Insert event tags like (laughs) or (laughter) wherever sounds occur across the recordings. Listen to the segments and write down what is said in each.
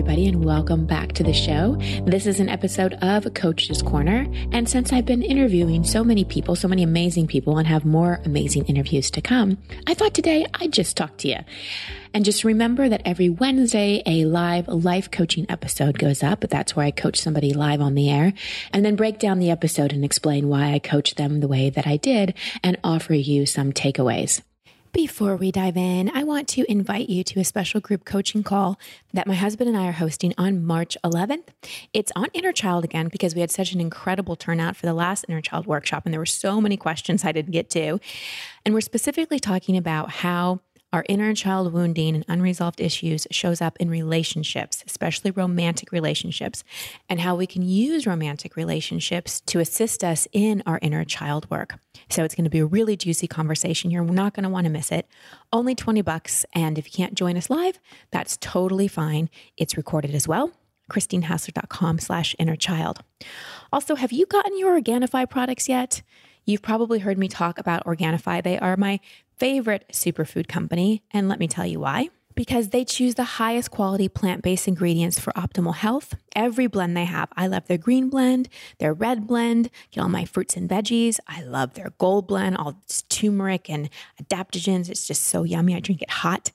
everybody, and welcome back to the show. This is an episode of Coach's Corner. And since I've been interviewing so many people, so many amazing people, and have more amazing interviews to come, I thought today I'd just talk to you. And just remember that every Wednesday, a live life coaching episode goes up. That's where I coach somebody live on the air and then break down the episode and explain why I coach them the way that I did and offer you some takeaways. Before we dive in, I want to invite you to a special group coaching call that my husband and I are hosting on March 11th. It's on inner child again because we had such an incredible turnout for the last inner child workshop and there were so many questions I didn't get to. And we're specifically talking about how our inner child wounding and unresolved issues shows up in relationships, especially romantic relationships, and how we can use romantic relationships to assist us in our inner child work. So it's going to be a really juicy conversation. You're not going to want to miss it. Only 20 bucks. And if you can't join us live, that's totally fine. It's recorded as well christinehassler.com slash inner child. Also, have you gotten your Organifi products yet? You've probably heard me talk about Organifi. They are my favorite superfood company. And let me tell you why. Because they choose the highest quality plant based ingredients for optimal health. Every blend they have. I love their green blend, their red blend, get all my fruits and veggies. I love their gold blend, all this turmeric and adaptogens. It's just so yummy. I drink it hot.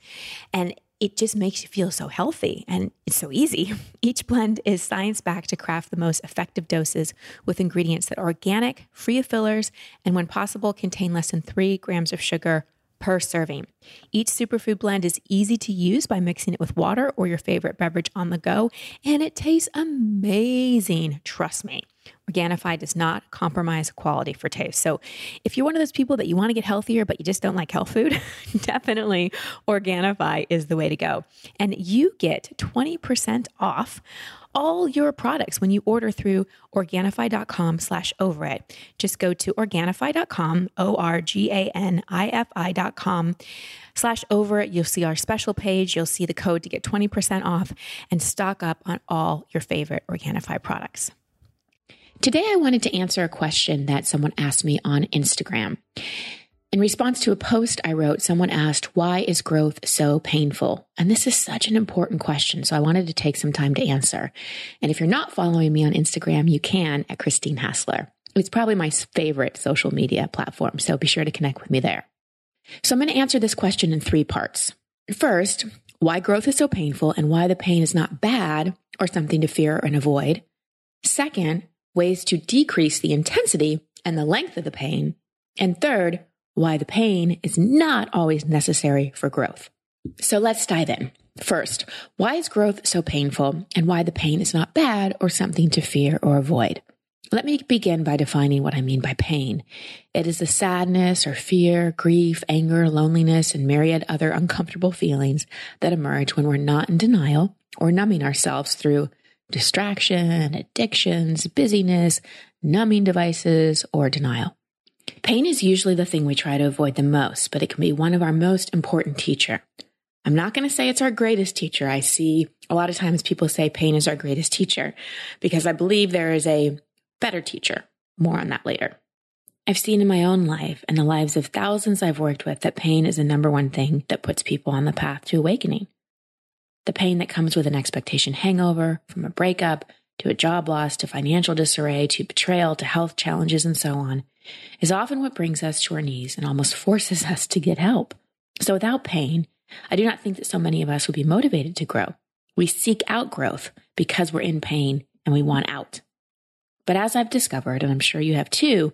And it just makes you feel so healthy and it's so easy. (laughs) Each blend is science backed to craft the most effective doses with ingredients that are organic, free of fillers, and when possible, contain less than three grams of sugar per serving. Each superfood blend is easy to use by mixing it with water or your favorite beverage on the go, and it tastes amazing. Trust me. Organifi does not compromise quality for taste. So, if you're one of those people that you want to get healthier, but you just don't like health food, (laughs) definitely Organifi is the way to go. And you get 20% off all your products when you order through Organifi.com slash over it. Just go to Organifi.com, O-R-G-A-N-I-F-I.com slash over it. You'll see our special page. You'll see the code to get 20% off and stock up on all your favorite Organifi products. Today, I wanted to answer a question that someone asked me on Instagram. In response to a post I wrote, someone asked, Why is growth so painful? And this is such an important question. So I wanted to take some time to answer. And if you're not following me on Instagram, you can at Christine Hassler. It's probably my favorite social media platform. So be sure to connect with me there. So I'm going to answer this question in three parts. First, why growth is so painful and why the pain is not bad or something to fear and avoid. Second, ways to decrease the intensity and the length of the pain. And third, why the pain is not always necessary for growth. So let's dive in. First, why is growth so painful and why the pain is not bad or something to fear or avoid? Let me begin by defining what I mean by pain. It is the sadness or fear, grief, anger, loneliness, and myriad other uncomfortable feelings that emerge when we're not in denial or numbing ourselves through distraction, addictions, busyness, numbing devices, or denial. Pain is usually the thing we try to avoid the most, but it can be one of our most important teacher. I'm not going to say it's our greatest teacher. I see a lot of times people say pain is our greatest teacher because I believe there is a better teacher. More on that later. I've seen in my own life and the lives of thousands I've worked with that pain is the number one thing that puts people on the path to awakening the pain that comes with an expectation hangover, from a breakup to a job loss to financial disarray to betrayal to health challenges and so on, is often what brings us to our knees and almost (laughs) forces us to get help. So without pain, I do not think that so many of us would be motivated to grow. We seek out growth because we're in pain and we want out. But as I've discovered, and I'm sure you have too,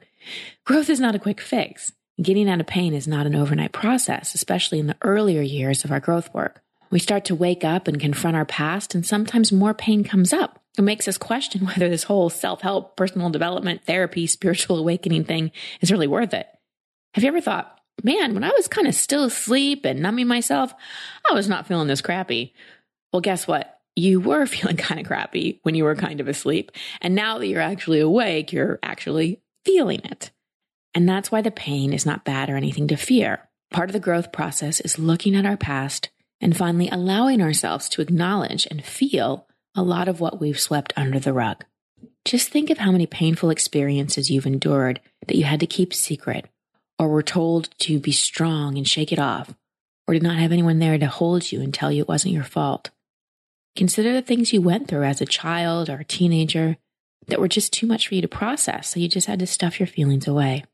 growth is not a quick fix. Getting out of pain is not an overnight process, especially in the earlier years of our growth work. We start to wake up and confront our past, and sometimes more pain comes up. It makes us question (laughs) whether this whole self help, personal development, therapy, spiritual (laughs) awakening thing is really worth it. Have you ever thought, man, when I was kind of still asleep and numbing myself, I was not feeling this crappy? Well, guess what? You were (laughs) feeling kind of crappy when you were kind of asleep. And now that you're actually awake, you're actually feeling it. And that's why the pain is not bad or anything to fear. Part of the growth process is looking at our past and finally, allowing ourselves to acknowledge and feel a lot of what we've swept under the rug. Just think of how many painful experiences you've endured that you had to keep secret, or were told to be strong and shake it off, or did not have anyone there to hold you and tell you it wasn't your fault. Consider the things you went through as a child or a teenager that were just too much for you to process. So you just had to stuff your feelings away.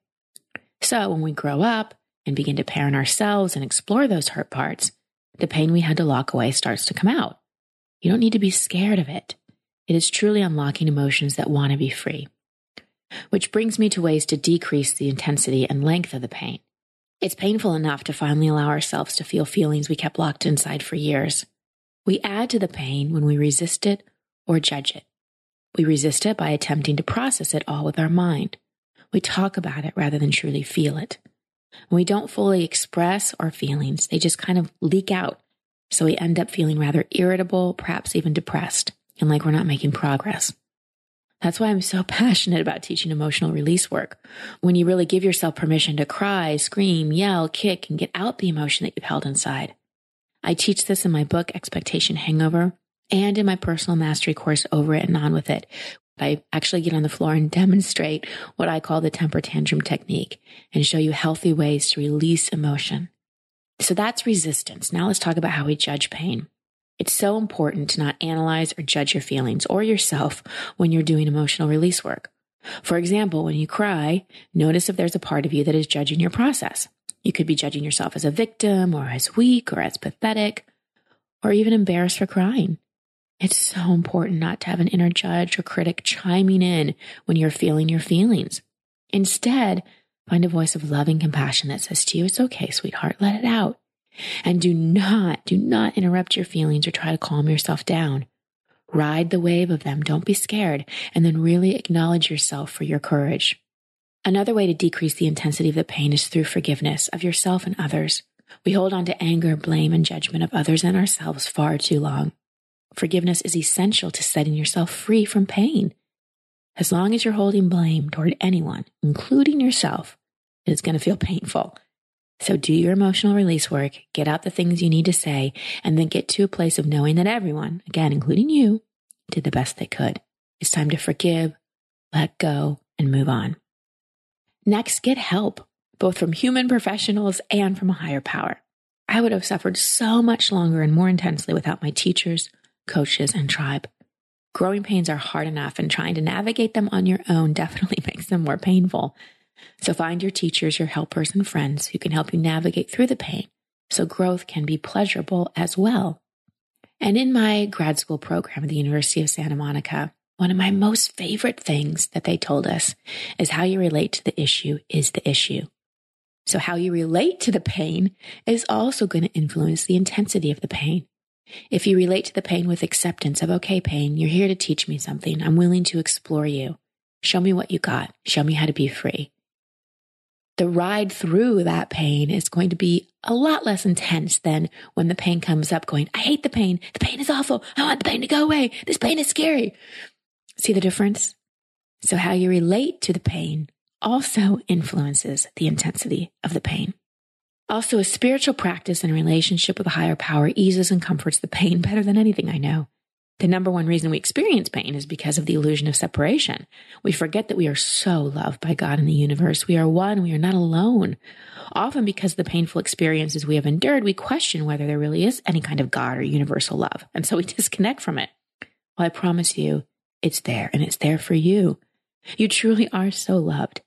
So when we grow up and begin to parent ourselves and explore those hurt parts, the pain we had to lock away starts to come out. You don't need to be scared of it. It is truly unlocking emotions that want to be free. Which brings me to ways to decrease the intensity and length of the pain. It's painful enough to finally allow ourselves to feel feelings we kept locked inside for years. We add to the pain when we resist it or judge it. We resist it by attempting to process it all with our mind. We talk about it rather than truly feel it. When we don't fully express our feelings, they just kind of leak out. So we end up feeling rather irritable, perhaps even depressed, and like we're not making progress. That's why I'm so (laughs) passionate about teaching emotional release work. When you really give yourself permission to cry, scream, yell, kick, and get out the emotion that you've held inside. I teach this in my book, Expectation Hangover, and in my personal mastery course, Over It and On With It, I actually get on the floor and (laughs) demonstrate what I call the temper tantrum technique and show you healthy ways to release emotion. So that's resistance. Now let's talk about how we judge pain. It's so important to not analyze or judge your feelings or yourself when you're doing emotional release work. For example, when you cry, notice if there's a part of you that is judging your process. You could be judging yourself as a victim or as weak or as pathetic or even embarrassed for crying. It's so important not to have an inner judge or critic chiming in when you're feeling your feelings. Instead, find a voice of loving compassion that says to you, It's okay, sweetheart, let it out. And do not, do not interrupt your feelings or try to calm yourself down. Ride the wave of them. Don't be scared. And then really acknowledge yourself for your courage. Another way to decrease the intensity of the pain is through forgiveness of yourself and others. We hold on to anger, blame, and judgment of others and ourselves far too long. Forgiveness is essential to setting yourself free from pain. As long as you're holding blame toward anyone, including yourself, it's going to feel painful. So do your emotional release work, get out the things you need to say, and then get to a place of knowing that everyone, again, including you, did the best they could. It's time to forgive, let go, and move on. Next, get help, both from human professionals and from a higher power. I would have suffered so much longer and more intensely without my teachers, coaches, and tribe. Growing pains are hard enough, and trying to navigate them on your own definitely (laughs) makes them more painful. So find your teachers, your helpers, and friends who can help you navigate through the pain so growth can be pleasurable as well. And in my grad school program at the University of Santa Monica, one of my most favorite things that they told us is how you relate to the issue is the issue. So, how you relate to the pain is also going to influence the intensity of the pain. If you relate to the pain with acceptance of, okay, pain, you're here to teach me something. I'm willing to explore you. Show me what you got. Show me how to be free. The ride through that pain is going to be a lot less intense than when the pain comes up going, I hate the pain. The pain is awful. I want the pain to go away. This pain is scary. See the difference? So how you relate to the pain also influences the intensity of the pain. Also, a spiritual practice and relationship with a higher power eases and comforts the pain better than anything I know. The number one reason we experience pain is because of the illusion of separation. We forget that we are so loved by God and the universe. We are one. We are not alone. Often because of the painful experiences we have endured, we question whether there really is any kind of God or universal love. And so we (laughs) disconnect from it. Well, I promise you, it's there and it's there for you. You truly are so loved.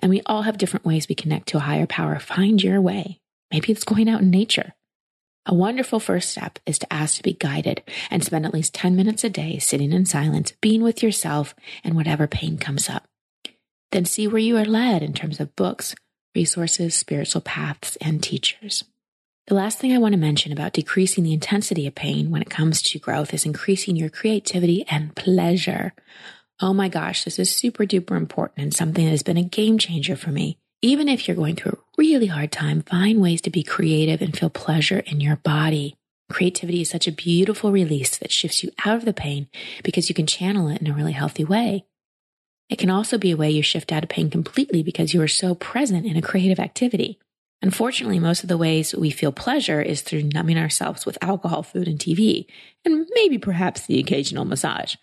And we all have different ways we connect to a higher power. Find your way. Maybe it's going out in nature. A wonderful first step is to ask to be guided and spend at least 10 minutes a day sitting in silence, being with yourself and whatever pain comes up. Then see where you are led in terms of books, resources, spiritual paths, and teachers. The last thing I want to mention about decreasing the intensity of pain when it comes to growth is increasing your creativity and pleasure. Oh my gosh, this is super duper important and something that has been a game changer for me. Even if you're going through a really hard time, find ways to be creative and feel pleasure in your body. Creativity is such a beautiful release that shifts you out of the pain because you can channel it in a really healthy way. It can also be a way you shift out of pain completely because you are so present in a creative activity. Unfortunately, most of the ways we feel pleasure is through numbing ourselves with alcohol, food, and TV, and maybe perhaps the occasional massage.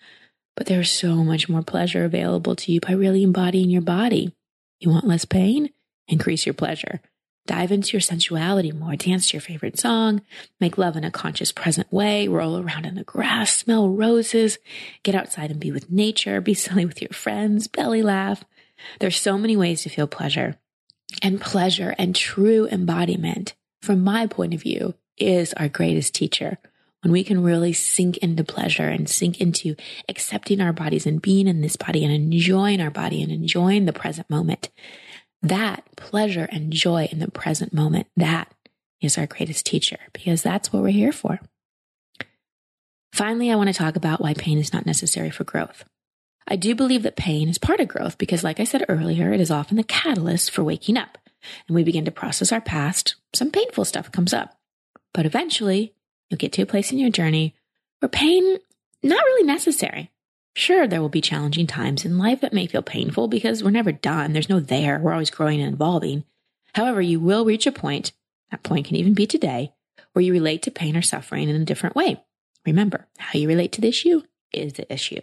But there's so much more pleasure available to you by really embodying your body. You want less pain? Increase your pleasure. Dive into your sensuality more. Dance to your favorite song. Make love in a conscious, present way. Roll around in the grass. Smell roses. Get outside and be with nature. Be silly with your friends. Belly laugh. There's so many ways to feel pleasure. And pleasure and true embodiment, from my point of view, is our greatest teacher. When we can really sink into pleasure and sink into accepting our bodies and being in this body and enjoying our body and enjoying the present moment that pleasure and joy in the present moment, that is our greatest teacher because that's what we're here for. Finally, I want to talk about why pain is not necessary for growth. I do believe that pain is part of growth because, like I said earlier, it is often the catalyst for waking up and we begin to process our past. Some painful stuff comes up. But eventually, you'll get to a place in your journey where pain not really necessary. Sure, there will be challenging times in life that may feel painful because we're never done. There's no there. We're always growing and evolving. However, you will reach a point, that point can even be today, where you relate to pain or suffering in a different way. Remember, how you relate to the issue is the issue.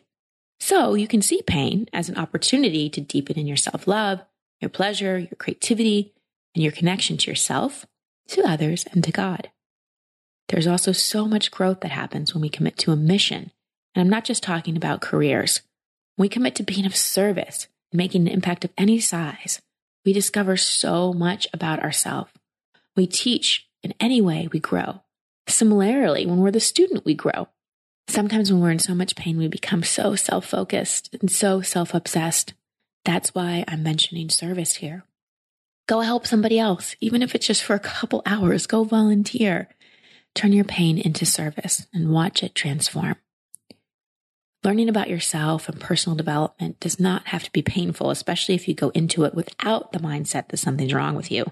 So you can see pain as an opportunity to deepen in your self love, your pleasure, your creativity, and your connection to yourself, to others, and to God. There's also so much growth that happens when we commit to a mission and I'm not just talking about careers. When we commit to being of service making an impact of any size, we discover so much about ourselves. We teach in any way we grow. Similarly, when we're the student, we grow. Sometimes when we're in so much pain, we become so self focused and so self obsessed. That's why I'm mentioning service here. Go help somebody else, even if it's just for a couple hours. Go volunteer. Turn your pain into service and watch it transform. Learning about yourself and personal development does not have to be painful, especially if you go into it without the mindset that something's wrong with you,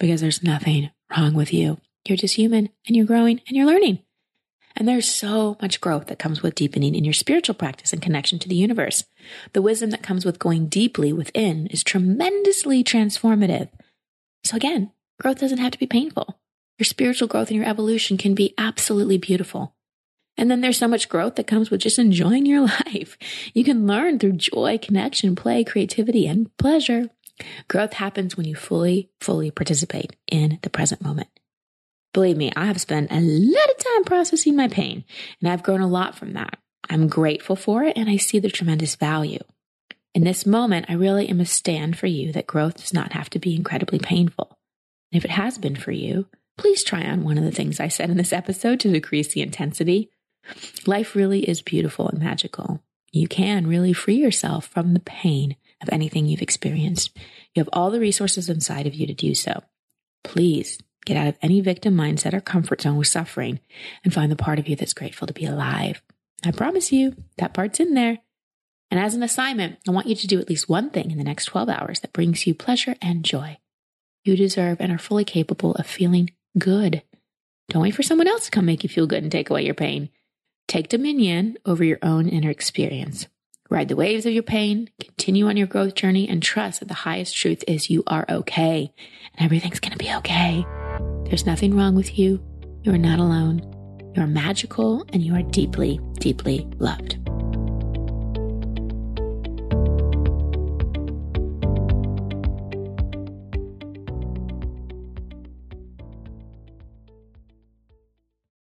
because there's nothing wrong with you. You're just human and you're growing and you're learning. And there's so much growth that comes with deepening in your spiritual practice and connection to the universe. The wisdom that comes with going deeply within is tremendously transformative. So again, growth doesn't have to be painful. Your spiritual growth and your evolution can be absolutely beautiful. And then there's so much growth that comes with just enjoying your (laughs) life. You can learn through joy, connection, play, creativity, and pleasure. Growth happens when you fully, fully participate in the present moment. Believe me, I have spent a lot of time processing my pain, and I've grown a lot from that. I'm grateful for it, and I see the tremendous value. In this moment, I really am a stand for you that growth does not have to be incredibly painful. And if it has been for you, please try on one of the things I said in this episode to decrease the intensity Life really is beautiful and magical. You can really free yourself from the pain of anything you've experienced. You have all the resources inside of you to do so. Please get out of any victim mindset or comfort zone with suffering and find the part of you that's grateful to be alive. I promise you that part's in there. And as an assignment, I want you to do at least one thing in the next 12 hours that brings you pleasure and joy. You deserve and are fully capable of feeling good. Don't wait for someone else to come make you feel good and take away your pain. Take dominion over your own inner experience. Ride the waves of your pain, continue on your growth journey, and trust that the highest truth is you are okay and everything's going to be okay. There's nothing wrong with you. You are not alone. You are magical and you are deeply, deeply loved.